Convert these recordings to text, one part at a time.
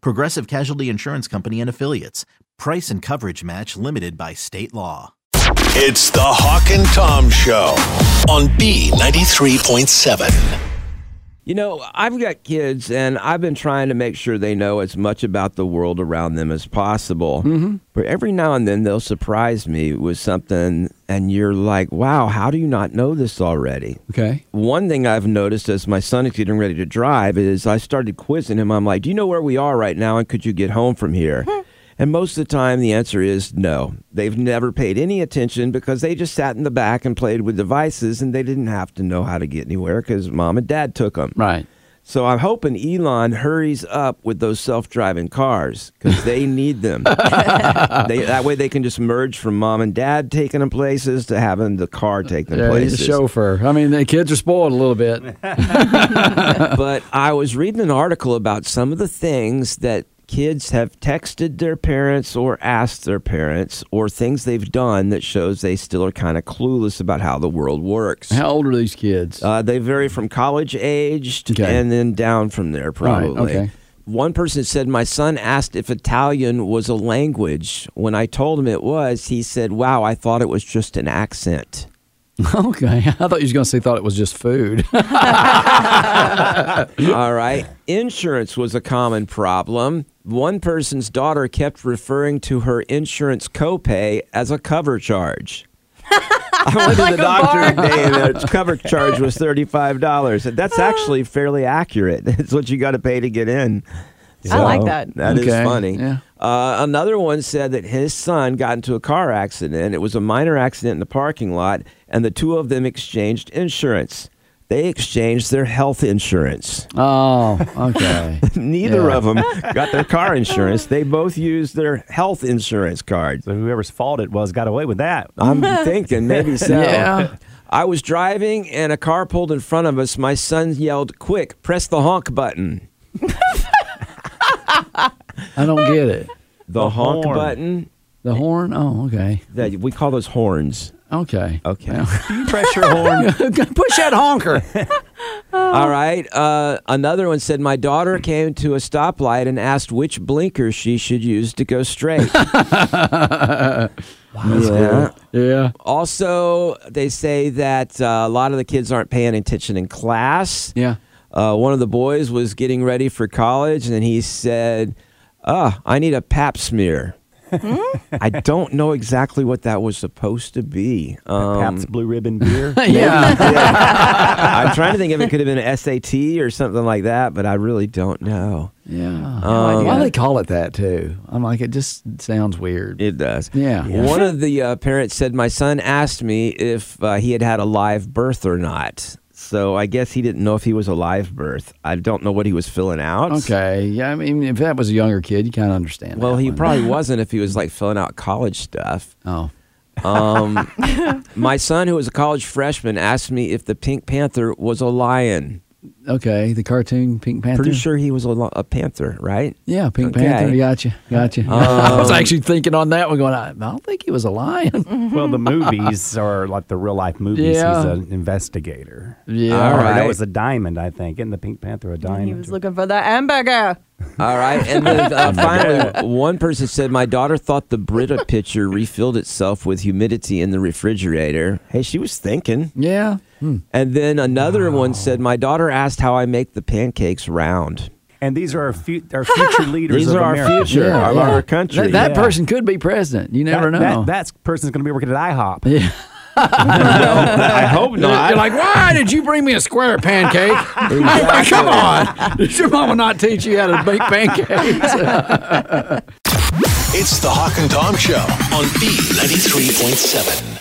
Progressive Casualty Insurance Company and Affiliates. Price and coverage match limited by state law. It's the Hawk and Tom Show on B93.7. You know, I've got kids, and I've been trying to make sure they know as much about the world around them as possible. Mm-hmm. But every now and then they'll surprise me with something, and you're like, wow, how do you not know this already? Okay. One thing I've noticed as my son is getting ready to drive is I started quizzing him. I'm like, do you know where we are right now, and could you get home from here? And most of the time, the answer is no. They've never paid any attention because they just sat in the back and played with devices and they didn't have to know how to get anywhere because mom and dad took them. Right. So I'm hoping Elon hurries up with those self-driving cars because they need them. they, that way they can just merge from mom and dad taking them places to having the car take them Yeah, places. he's a chauffeur. I mean, the kids are spoiled a little bit. but I was reading an article about some of the things that kids have texted their parents or asked their parents or things they've done that shows they still are kind of clueless about how the world works. How old are these kids? Uh, they vary from college aged Okay. and then down from there, probably. okay. One person said, My son asked if Italian was a language. When I told him it was, he said, Wow, I thought it was just an accent. okay. I thought you was going to say thought it was just food. All right. Insurance was a common problem. One person's daughter kept referring to her insurance copay as a cover charge. I went to the doctor today and the cover charge was $35. That's actually fairly accurate. It's what you got to pay to get in. I like So, that. That is Okay, funny. yeah. Uh, another one said that his son got into a car accident. It was a minor accident in the parking lot, and the two of them exchanged insurance. They exchanged their health insurance. oh, okay. Neither Yeah. of them got their car insurance. They both used their health insurance card. So whoever's fault it was got away with that. I'm thinking maybe so. Yeah. I was driving and a car pulled in front of us. My son yelled, "Quick, press the honk button." I don't get it. The, honk horn. button. The horn? Oh, okay. That we call those horns. Okay. Okay. Pressure horn. Push that honker. All right. Uh, another one said, My daughter came to a stoplight and asked which blinker she should use to go straight. yeah. Yeah. Also, they say that uh, a lot of the kids aren't paying attention in class. Yeah. Uh, one of the boys was getting ready for college, and he said, "Ah, I need a Pap smear." I don't know exactly what that was supposed to be. Um, Pabst Blue Ribbon beer. Yeah. I'm trying to think if it could have been an SAT or something like that, but I really don't know. Yeah. Um, Why do they call it that too? I'm like, it just sounds weird. It does. Yeah. One of the uh, parents said, My son asked me if uh, he had had a live birth or not. So I guess he didn't know if he was a live birth. I don't know what he was filling out. Okay. Yeah. I mean, if that was a younger kid, you kind of understand. Well, that he one. probably wasn't if he was like filling out college stuff. Oh. Um, my son, who was a college freshman, asked me if the Pink Panther was a lion. Okay. The cartoon Pink Panther. Pretty sure he was a, a panther, right? Yeah, Pink Okay. Panther. Gotcha. Gotcha. I was Um, actually thinking on that one, going, I, I don't think he was a lion. well, the movies are like the real life movies. Yeah. He's an investigator. yeah. All Or. That was a diamond, I think. Isn't the Pink Panther a diamond? He was looking for the hamburger. All right. And then uh, finally, one person said, My daughter thought the Brita pitcher refilled itself with humidity in the refrigerator. Hey, she was thinking. Yeah. Hmm. And then another one said, My daughter asked how I make the pancakes round. And these are our, fu- our future leaders These of are our America. future Yeah, of yeah. our country. That, that Yeah. person could be president. You never That, know. that, that person's going to be working at IHOP. yeah. I hope not. You're like, why did you bring me a square pancake? Come on. Did your mama not teach you how to make pancakes? It's the Hawk and Tom Show on B93.7.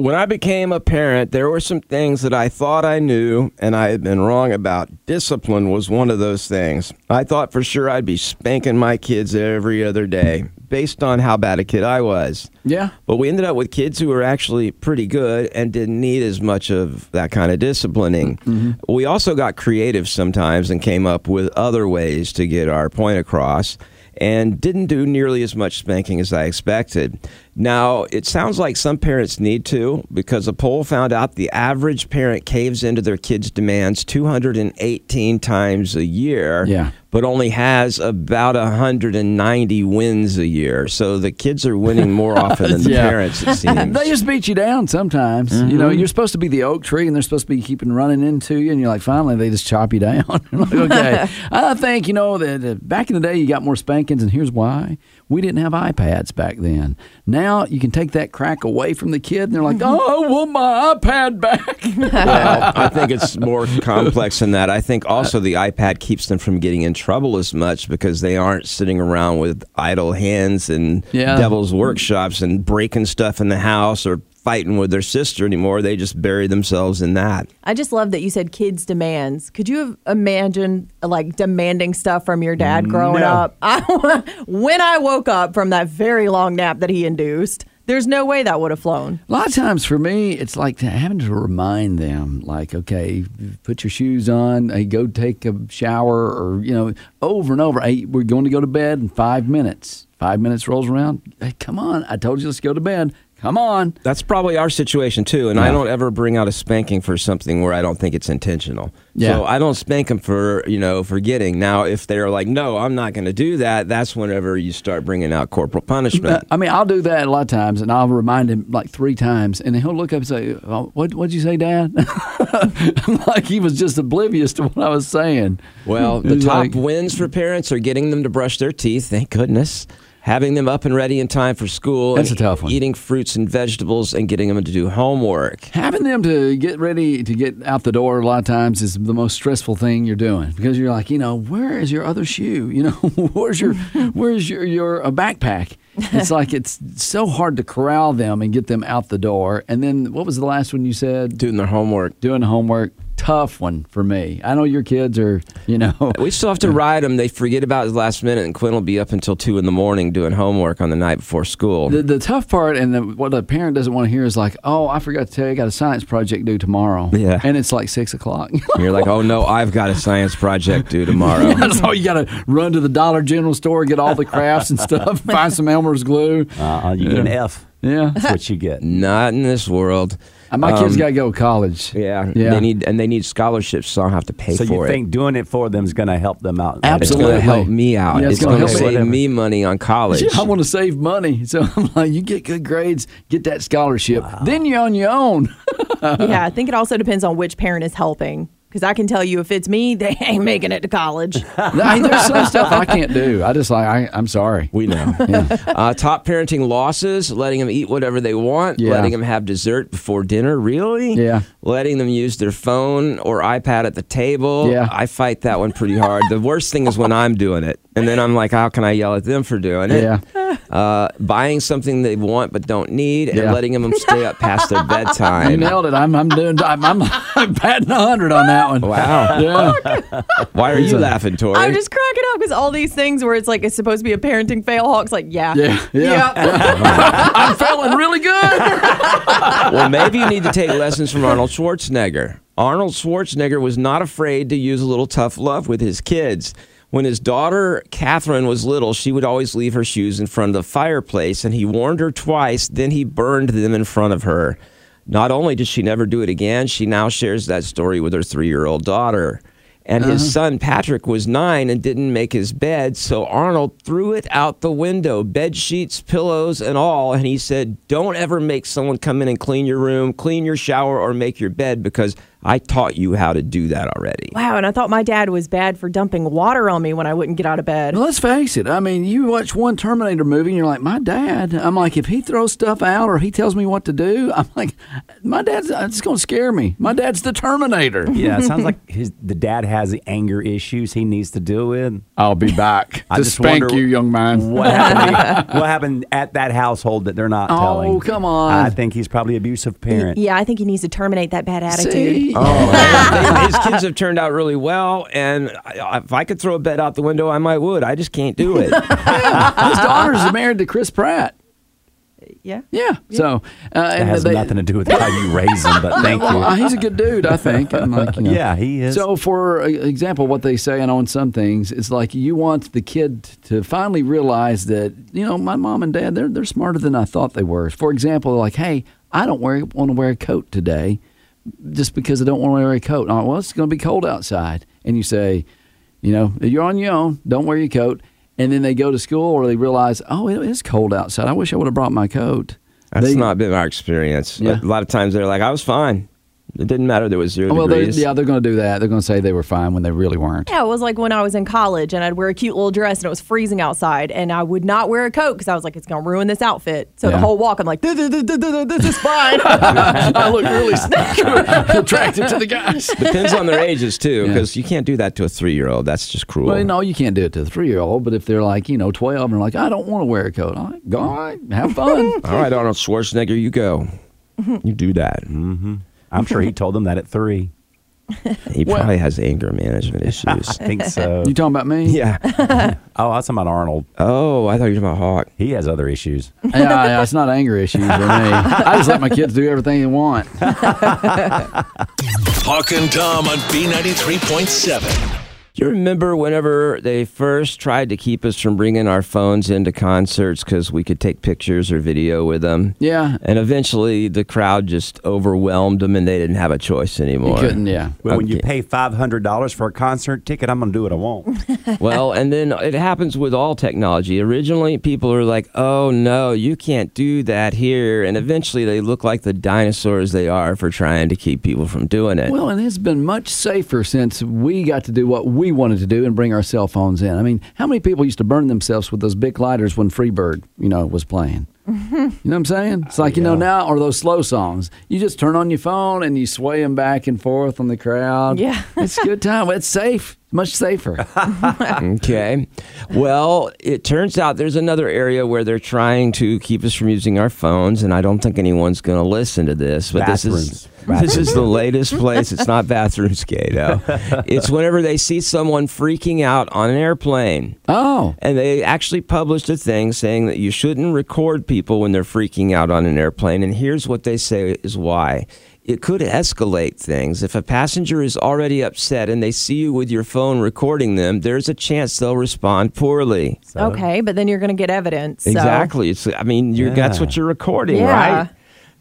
When I became a parent, there were some things that I thought I knew and I had been wrong about. Discipline was one of those things. I thought for sure I'd be spanking my kids every other day based on how bad a kid I was. yeah. But we ended up with kids who were actually pretty good and didn't need as much of that kind of disciplining. Mm-hmm. We also got creative sometimes and came up with other ways to get our point across and didn't do nearly as much spanking as I expected. Now, it sounds like some parents need to because a poll found out the average parent caves into their kids' demands 218 times a year Yeah. But only has about 190 wins a year. So the kids are winning more often than the Yeah. parents, it seems. They just beat you down sometimes. You know, mm-hmm. you're supposed to be the oak tree and they're supposed to be keeping running into you. And you're like, finally, they just chop you down. Like, okay. I think, you know, that back in the day, you got more spankings. And here's why we didn't have iPads back then. Now you can take that crack away from the kid and they're like, mm-hmm. oh, I want my iPad back. well, I think it's more complex than that. I think also uh, the iPad keeps them from getting in trouble as much because they aren't sitting around with idle hands and Yeah. devil's workshops and breaking stuff in the house or fighting with their sister anymore. They just bury themselves in that. I just love that you said kids' demands. Could you have imagined like demanding stuff from your dad growing No. up? I, when I woke up from that very long nap that he induced, there's no way that would have flown. A lot of times for me, it's like having to remind them, like, okay, put your shoes on, hey, go take a shower, or, you know, over and over. Hey, we're going to go to bed in five minutes. Five minutes rolls around. Hey, come on. I told you let's go to bed. Come on. That's probably our situation too, and I don't ever bring out a spanking for something where I don't think it's intentional. Yeah. So I don't spank them for you know forgetting. Now, if they're like, "No, I'm not going to do that," that's whenever you start bringing out corporal punishment. I mean, I'll do that a lot of times, and I'll remind him like three times, and he'll look up and say, oh, "What? What'd you say, Dad?" like he was just oblivious to what I was saying. Well, the top like- wins for parents are getting them to brush their teeth. Thank goodness. Having them up and ready in time for school. That's a tough one. Eating fruits and vegetables and getting them to do homework. having them to get ready to get out the door a lot of times is the most stressful thing you're doing because you're like, you know, where is your other shoe? You know, where's your where's your your a backpack? It's like it's so hard to corral them and get them out the door. And then what was the last one you said? Doing their homework. Doing homework. Tough one for me. I know your kids are, you know. We still have to ride them. They forget about it last minute, and Quinn will be up until two in the morning doing homework on the night before school. The, the tough part and the, what a parent doesn't want to hear is like, oh, I forgot to tell you, I got a science project due tomorrow. Yeah. And it's like six o'clock. You're like, oh no, I've got a science project due tomorrow. That's so you got to run to the Dollar General store, get all the crafts and stuff, find some Elmer's glue. Uh, you get an F. Yeah. That's what you get. Not in this world. Uh, My kids Um, got to go to college. Yeah, Yeah. They need and they need scholarships, so I don't have to pay So for it. So you think doing it for them is going to help them out? it's Absolutely. going to help me out. Yeah, it's it's gonna going to help save whatever. me money on college. Yeah, I want to save money. So I'm like, you get good grades, get that scholarship. Then you're on your own. yeah, I think it also depends on which parent is helping. Because I can tell you, if it's me, they ain't making it to college. I mean, there's some stuff I can't do. I just like, I, I'm sorry. We know. uh, top parenting losses: letting them eat whatever they want, Yeah. letting them have dessert before dinner. Really? Yeah. Letting them use their phone or iPad at the table. Yeah. I fight that one pretty hard. the worst thing is when I'm doing it, and then I'm like, how can I yell at them for doing it? Yeah. Uh, buying something they want but don't need, and Yeah. letting them stay up past their bedtime. You bedtime. nailed it. I'm, I'm doing, I'm, I'm, I'm batting 100 on that one. Wow. Yeah. Why are you laughing, Tori? I'm just cracking up because all these things where it's like it's supposed to be a parenting fail. Hawk's like, yeah, Yeah. Yeah. I'm feeling really good. well, maybe you need to take lessons from Arnold Schwarzenegger. Arnold Schwarzenegger was not afraid to use a little tough love with his kids. When his daughter Katherine was little, she would always leave her shoes in front of the fireplace, and he warned her twice, then he burned them in front of her. Not only did she never do it again, she now shares that story with her three year old daughter. And his uh-huh. son Patrick was nine and didn't make his bed, so Arnold threw it out the window, bed sheets, pillows, and all. And he said, Don't ever make someone come in and clean your room, clean your shower, or make your bed because I taught you how to do that already. Wow, and I thought my dad was bad for dumping water on me when I wouldn't get out of bed. Well, let's face it. I mean, you watch one Terminator movie and you're like, my dad. I'm like, if he throws stuff out or he tells me what to do, I'm like, my dad's uh, it's going to scare me. My dad's the Terminator. Yeah, it sounds like his the dad has the anger issues he needs to deal with. I'll be back I to just spank you, young man. What happened? what happened at that household that they're not Oh, telling? come on. I think he's probably abusive parent. Yeah, I think he needs to terminate that bad attitude. See? They- his kids have turned out really well, and I, if I could throw a bed out the window, I might would. I just can't do it. His daughter's married to Chris Pratt. Yeah. Yeah. So, uh, That and has they- nothing to do with how you raise him, but thank Well, uh, you. he's a good dude, I think. I'm like, you know. Yeah, he is. So, for uh, example, what they say, I know in some things, it's like you want the kid to finally realize that, you know, my mom and dad, they're, they're smarter than I thought they were. For example, like, hey, I don't wear, want to wear a coat today just because I don't want to wear a coat. I'm like, well, it's going to be cold outside. And you say, you know, you're on your own, don't wear your coat. And then they go to school or they realize, oh, it is cold outside. I wish I would have brought my coat. That's They- not been our experience. Yeah. A lot of times they're like, I was fine. It didn't matter. There was zero oh, Well, they're, degrees. yeah, they're going to do that. They're going to say they were fine when they really weren't. Yeah, it was like when I was in college and I'd wear a cute little dress and it was freezing outside and I would not wear a coat because I was like, it's going to ruin this outfit. So Yeah. the whole walk, I'm like, this, is fine. I look really attractive to the guys. Depends on their ages too, because you can't do that to a three-year-old. That's just cruel. Well, no, you can't do it to a three year old, but if they're like, you know, 12 and they're like, I don't want to wear a coat, all right, go, all right, have fun. All right, Arnold Schwarzenegger, you go. Mm-hmm. You do that. Mm-hmm. I'm sure he told them that at three. He probably has anger management issues. I think so. you talking about me? yeah. oh, I was talking about Arnold. Oh, I thought you were talking about Hawk. He has other issues. yeah, yeah, it's not anger issues for me. I just let my kids do everything they want. Hawk and Tom on B93.7. Do you remember whenever they first tried to keep us from bringing our phones into concerts because we could take pictures or video with them? Yeah. And eventually the crowd just overwhelmed them and they didn't have a choice You anymore. couldn't, yeah. Well, when you pay five hundred dollars for a concert ticket, I'm going to do what I want. well, and then it happens with all technology. Originally, people are like, oh no, you can't do that here. And eventually they look like the dinosaurs they are for trying to keep people from doing it. Well, and it's been much safer since we got to do what we wanted to do and bring our cell phones in. I mean, how many people used to burn themselves with those big lighters when Freebird, you know, was playing? You know what I'm saying? It's like, you know, now, or those slow songs. You just turn on your phone and you sway them back and forth on the crowd. Yeah. It's a good time. It's safe, much safer. Okay. Well, it turns out there's another area where they're trying to keep us from using our phones, and I don't think anyone's going to listen to this. But this is Bathrooms. This is the latest place. It's not bathrooms, Kato. It's whenever they see someone freaking out on an airplane. Oh. And they actually published a thing saying that you shouldn't record people when they're freaking out on an airplane. And here's what they say is why. It could escalate things. If a passenger is already upset and they see you with your phone recording them, there's a chance they'll respond poorly. okay, but then you're going to get evidence. so- Exactly. It's, I mean, you're, that's what you're recording, Yeah. right?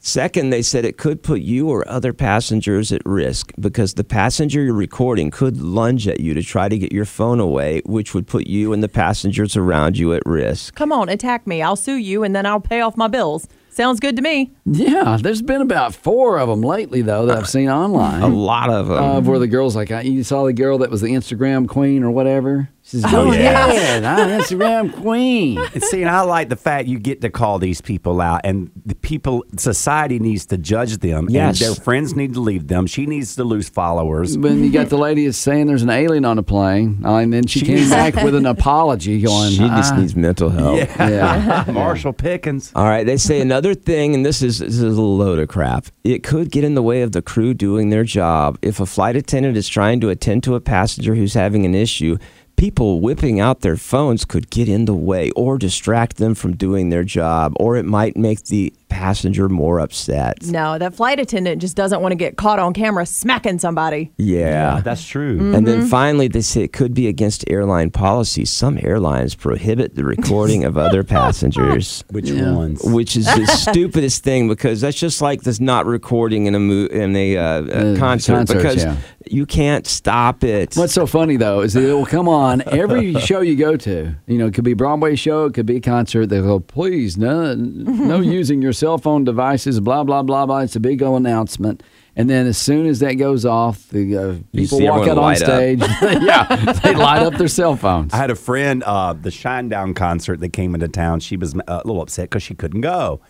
Second, they said it could put you or other passengers at risk because the passenger you're recording could lunge at you to try to get your phone away, which would put you and the passengers around you at risk. Come on, attack me. I'll sue you and then I'll pay off my bills. Sounds good to me. Yeah, there's been about four of them lately, though, that I've seen online. A lot of them. Uh, where the girl's like, you saw the girl that was the Instagram queen or whatever? She says, Oh, yeah. yeah, I'm Instagram queen. And see, and I like the fact you get to call these people out, and the people, society needs to judge them, Yes. and their friends need to leave them. She needs to lose followers. When you got the lady that's saying there's an alien on a plane, and then she came back with an apology going, she just "Ah." needs mental health. Yeah. Marshall Pickens. All right, they say another thing, and this is this is a load of crap. It could get in the way of the crew doing their job. If a flight attendant is trying to attend to a passenger who's having an issue, people whipping out their phones could get in the way or distract them from doing their job, or it might make the passenger more upset. No, that flight attendant just doesn't want to get caught on camera smacking somebody. Yeah. that's true. And then Mm-hmm. finally, they say it could be against airline policy. Some airlines prohibit the recording of other passengers. Which ones? which is the stupidest thing because that's just like this not recording in a mo- in a, uh, uh, Uh, concert concerts, because yeah. you can't stop it. What's so funny though is that it will come on every show you go to. You know, it could be a Broadway show, it could be a concert. They go, please, no, no using your cell phone devices. Blah blah blah blah. It's a big old announcement, And then as soon as that goes off, the uh, people see walk out on stage. yeah, they light up their cell phones. I had a friend, uh, the Shinedown concert that came into town. She was uh, a little upset because she couldn't go.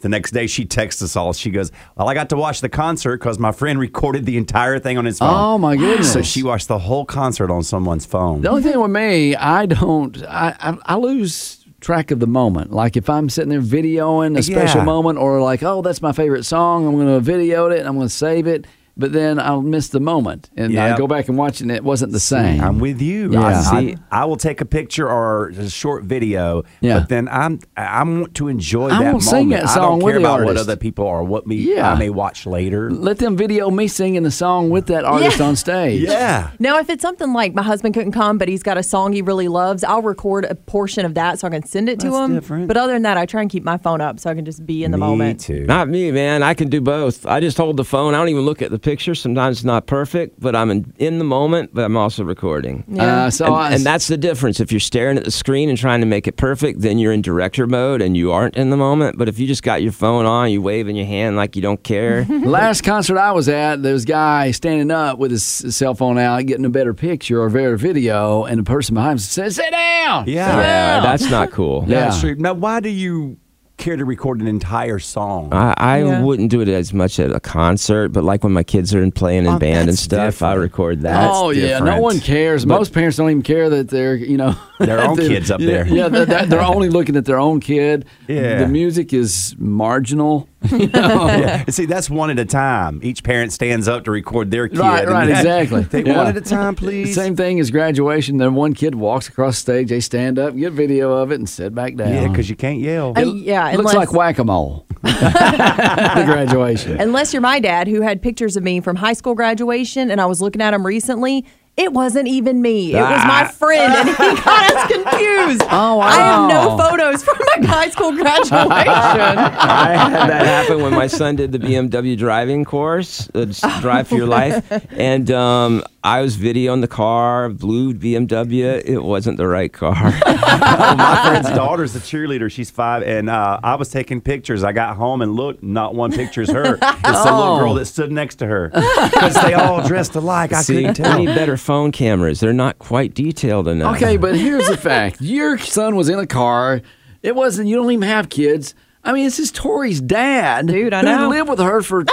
The next day, she texts us all. She goes, "Well, I got to watch the concert because my friend recorded the entire thing on his phone." Oh, my goodness. So she watched the whole concert on someone's phone. The only thing with me, I don't, I, I, I lose track of the moment. Like if I'm sitting there videoing a special Yeah. moment, or like, oh, that's my favorite song, I'm going to video it and I'm going to save it. But then I'll miss the moment, and I go back and watch it, and it wasn't the same. I'm with you. Yeah. I, See- I, I will take a picture or a short video, Yeah. but then I'm I want to enjoy I that will sing moment. that I don't with care the about what other people are, what me Yeah. I may watch later. Let them video me singing the song with that artist Yeah. on stage. Yeah. Now, if it's something like my husband couldn't come, but he's got a song he really loves, I'll record a portion of that so I can send it to him. different. But other than that, I try and keep my phone up so I can just be in the me moment. too. Not me, man. I can do both. I just hold the phone. I don't even look at the picture. Sometimes it's not perfect, but I'm in, in the moment, but I'm also recording. Yeah. Uh, so and, I, and that's the difference. If you're staring at the screen and trying to make it perfect, then you're in director mode and you aren't in the moment. But if you just got your phone on, you waving your hand like you don't care. Last concert I was at, there was a guy standing up with his cell phone out, getting a better picture or better video, and the person behind him said, "Sit down." Yeah. Sit yeah, that's not cool. Yeah. That's true. Now, why do you care to record an entire song? I, I Yeah. wouldn't do it as much at a concert, but like when my kids are in playing in Oh, band and that's stuff, I record that. oh yeah, no one cares. Most parents don't even care that they're you know Their own they're- kids up there. Yeah, they're, they're- they're only looking at their own kid. Yeah. the music is marginal. You know? yeah. See, that's one at a time. Each parent stands up to record their kid. Right, right, exactly. Take Yeah. one at a time, please. Same thing as graduation. Then one kid walks across the stage. They stand up, get video of it, and sit back down. Yeah, because you can't yell. Uh, yeah, It looks like whack a mole. the graduation. Unless you're my dad, who had pictures of me from high school graduation, and I was looking at them recently. It wasn't even me. It was my friend, and he got us confused. Oh, wow. I have no photos from my high school graduation. I had that happen when my son did the BMW driving course, uh, just Drive for Your Life, and um, I was videoing the car, blue BMW. It wasn't the right car. Oh, my friend's daughter's a cheerleader. She's five, and uh, I was taking pictures. I got home and looked, not one picture's her. It's the little Oh. girl that stood next to her because they all dressed alike. I See, couldn't we tell. need better phone cameras. They're not quite detailed enough. Okay, but here's the fact: your son was in a car. It wasn't. You don't even have kids. I mean, this is Tori's dad, Dude, I who know. lived with her for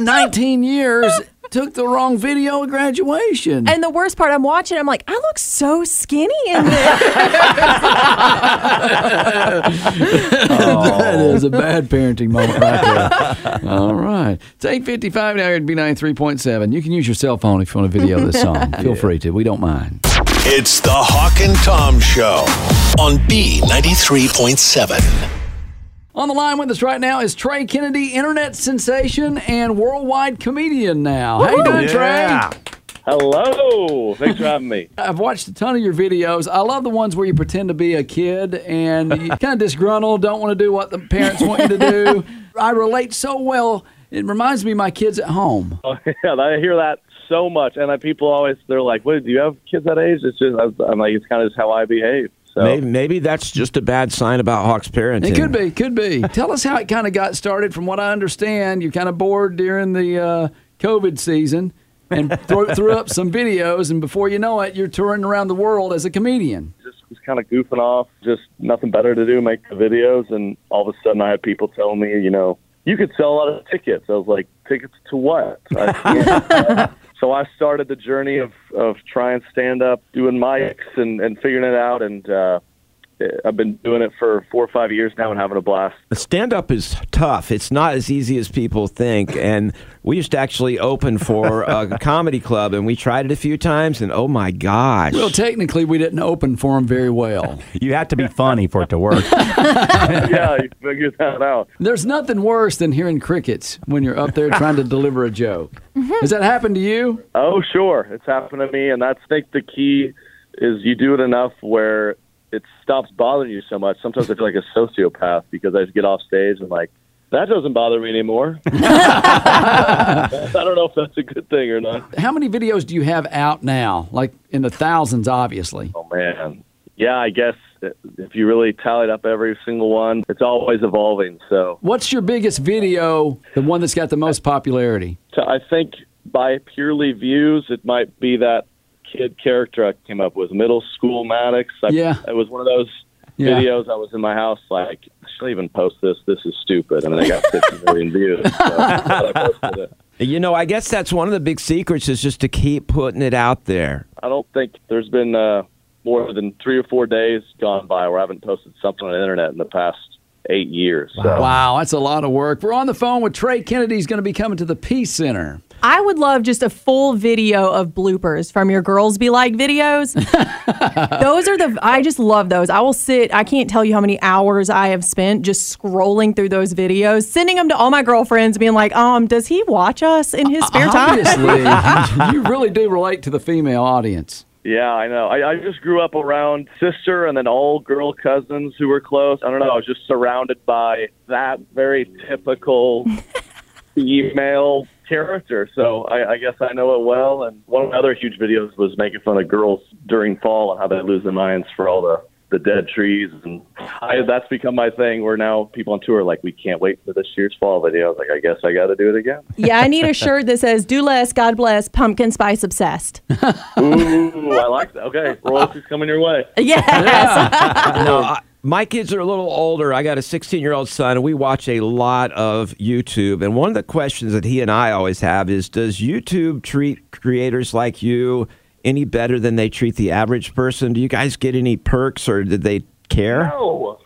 19 years. Took the wrong video at graduation. And the worst part, I'm watching. I'm like, I look so skinny in this. Oh, that is a bad parenting moment right there. All right. It's 855 now here at B93.7. You can use your cell phone if you want to video this song. Feel free to. We don't mind. It's the Hawk and Tom Show on B93.7. On the line with us right now is Trey Kennedy, internet sensation and worldwide comedian now. How you doing, Yeah. Trey? Hello. Thanks for having me. I've watched a ton of your videos. I love the ones where you pretend to be a kid and you kind of disgruntled, don't want to do what the parents want you to do. I relate so well. It reminds me of my kids at home. Oh, yeah, I hear that so much, and I, people always they're like, "What? Do you have kids that age?" It's just I'm like, it's kind of just how I behave. So Maybe, maybe that's just a bad sign about Hawk's parenting. It could be, could be. Tell us how it kind of got started. From what I understand, you're kind of bored during the uh, COVID season and threw, threw up some videos, and before you know it, you're touring around the world as a comedian. just was kind of goofing off, just nothing better to do, make the videos, and all of a sudden I had people telling me, you know, you could sell a lot of tickets. I was like, tickets to what? I can't. So I started the journey of of trying stand up, doing mics, and and figuring it out, and uh, Uh, I've been doing it for four or five years now and having a blast. Stand up is tough. It's not as easy as people think. And we used to actually open for a comedy club, and we tried it a few times, and oh my gosh. Well, technically, we didn't open for them very well. You have to be funny for it to work. yeah, you figured that out. There's nothing worse than hearing crickets when you're up there trying to deliver a joke. Mm-hmm. Has that happened to you? Oh, sure. It's happened to me. And that's, I think, the key is you do it enough where it stops bothering you so much. Sometimes I feel like a sociopath because I just get off stage and, like, that doesn't bother me anymore. I don't know if that's a good thing or not. How many videos do you have out now? Like in the thousands, obviously. Oh, man. yeah, I guess if you really tallied up every single one, it's always evolving. So What's your biggest video, the one that's got the most popularity? I think by purely views, it might be that kid character I came up with, middle school Maddox. I, Yeah. It was one of those Yeah. videos I was in my house like, should I even post this? This is stupid. I mean, I got 50 million views. So I it. You know, I guess that's one of the big secrets is just to keep putting it out there. I don't think there's been uh, more than three or four days gone by where I haven't posted something on the internet in the past eight years. So. Wow, that's a lot of work. We're on the phone with Trey Kennedy. He's going to be coming to the Peace Center. I would love just a full video of bloopers from your girls be like videos. those are the I just love those. I will sit, I can't tell you how many hours I have spent just scrolling through those videos, sending them to all my girlfriends being like, "Um, does he watch us in his spare time?" Obviously, you really do relate to the female audience. Yeah, I know. I, I just grew up around sister and then all girl cousins who were close. I don't know. I was just surrounded by that very typical female character. So I, I guess I know it well. And one of my other huge videos was making fun of girls during fall and how they lose their minds for all the the dead trees and I, that's become my thing where now people on tour are like we can't wait for this year's fall video I was like I guess I got to do it again yeah, I need a shirt that says "Do less, God bless, pumpkin spice obsessed." ooh I like that okay royalties coming your way yes. no, I, my kids are a little older. I got a 16 year old son, and we watch a lot of YouTube. And one of the questions that he and I always have is Does YouTube treat creators like you any better than they treat the average person? Do you guys get any perks, or did they care? No,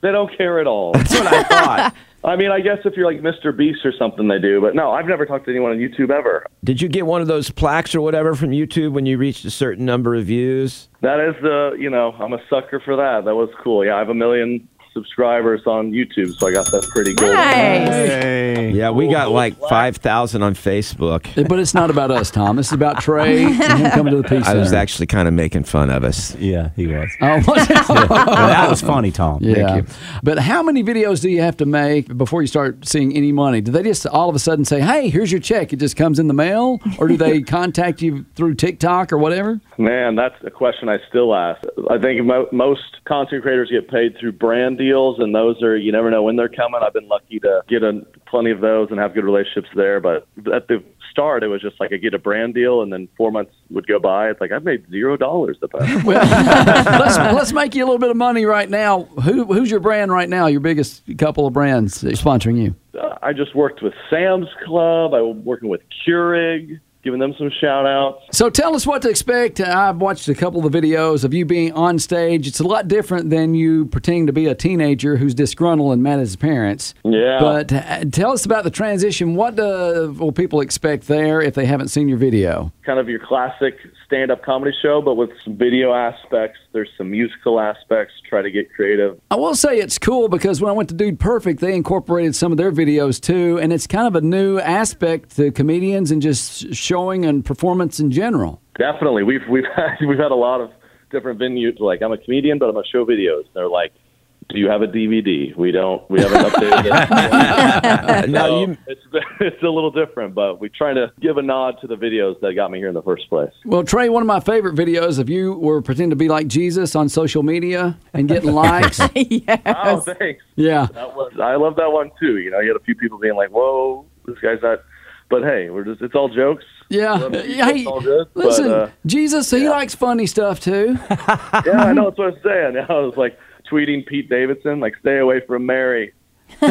they don't care at all. That's what I thought. I mean, I guess if you're like Mr. Beast or something, they do. But no, I've never talked to anyone on YouTube ever. Did you get one of those plaques or whatever from YouTube when you reached a certain number of views? That is the, you know, I'm a sucker for that. That was cool. Yeah, I have a million subscribers on YouTube, so I got that pretty good. Nice. Yeah, we got like 5,000 on Facebook. But it's not about us, Tom. It's about Trey and him coming to the Peace I Center. was actually kind of making fun of us. Yeah, he was. Oh, was it? Well, that was funny, Tom. Yeah. Thank you. But how many videos do you have to make before you start seeing any money? Do they just all of a sudden say, hey, here's your check? It just comes in the mail? Or do they contact you through TikTok or whatever? Man, that's a question I still ask. I think mo- most content creators get paid through brand deals, and those are you never know when they're coming. I've been lucky to get a, plenty of those and have good relationships there. But at the start, it was just like I get a brand deal, and then four months would go by. It's like I've made zero dollars the past. let's, let's make you a little bit of money right now. Who, who's your brand right now? Your biggest couple of brands sponsoring you? Uh, I just worked with Sam's Club. I was working with Keurig, giving them some shout outs. So tell us what to expect. I've watched a couple of the videos of you being on stage. It's a lot different than you pretending to be a teenager who's disgruntled and mad at his parents. Yeah. But uh, tell us about the transition. What uh, will people expect there if they haven't seen your video? Kind of your classic stand up comedy show, but with some video aspects. There's some musical aspects. Try to get creative. I will say it's cool because when I went to Dude Perfect, they incorporated some of their videos too, and it's kind of a new aspect to comedians and just showing and performance in general. Definitely, we've we've had we've had a lot of different venues. Like I'm a comedian, but I'm a show videos. They're like, "Do you have a DVD?" We don't. We haven't updated it. Now, So you- it's it's a little different, but we're trying to give a nod to the videos that got me here in the first place. Well, Trey, one of my favorite videos of you were pretending to be like Jesus on social media and getting likes. yes. Oh, thanks. yeah. That was, I love that one too. You know, you had a few people being like, "Whoa, this guy's not." But hey, we're just it's all jokes. Yeah. Love. Hey, all good. listen, but, uh, Jesus, he likes funny stuff too. yeah, I know that's what I'm saying. I was like tweeting Pete Davidson, like, "Stay away from Mary."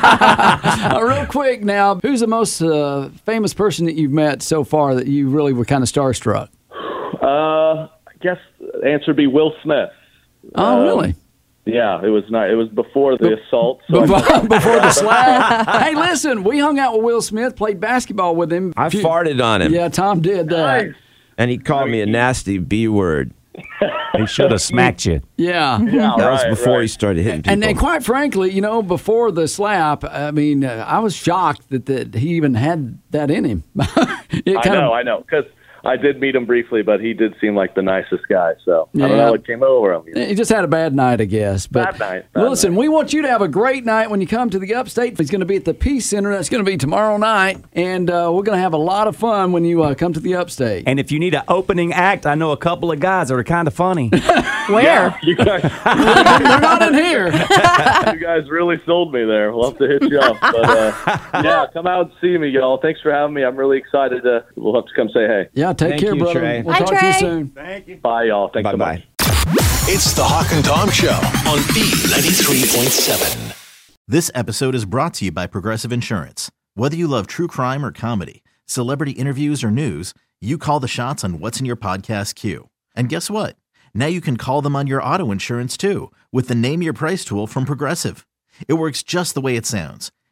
Uh, real quick now, who's the most uh, famous person that you've met so far that you really were kind of starstruck? Uh, I guess the answer would be Will Smith. Oh, Um, really? Yeah, it was not. It was before the assault. So Before, before the slap. hey, listen, we hung out with Will Smith, played basketball with him. I farted on him, Yeah, Tom did that. Nice. and he called me a nasty B word. He should have smacked you. Yeah. Yeah, That was before right. he started hitting people. And, and quite frankly, you know, before the slap, I mean, uh, I was shocked that, that he even had that in him. it I know, of, I know, because I did meet him briefly, but he did seem like the nicest guy. So I don't know what came over him. you know. He just had a bad night, I guess. But Bad night, bad well, listen, we want you to have a great night when you come to the Upstate. He's going to be at the Peace Center. That's going to be tomorrow night, and uh, we're going to have a lot of fun when you uh, come to the Upstate. And if you need an opening act, I know a couple of guys that are kind of funny. Where? You guys, They're not in here. you guys really sold me there. We'll have to hit you up. But uh, yeah, come out and see me, y'all. Thanks for having me. I'm really excited. To, we'll have to come say hey. Yeah, take Thank care, you, brother. Trey. We'll Hi, talk to you Trey. soon. Bye, y'all. Thanks Bye so bye. much. It's the Hawk and Tom Show on B93.7. This episode is brought to you by Progressive Insurance. Whether you love true crime or comedy, celebrity interviews or news, you call the shots on what's in your podcast queue. And guess what? Now you can call them on your auto insurance too with the Name Your Price tool from Progressive. It works just the way it sounds.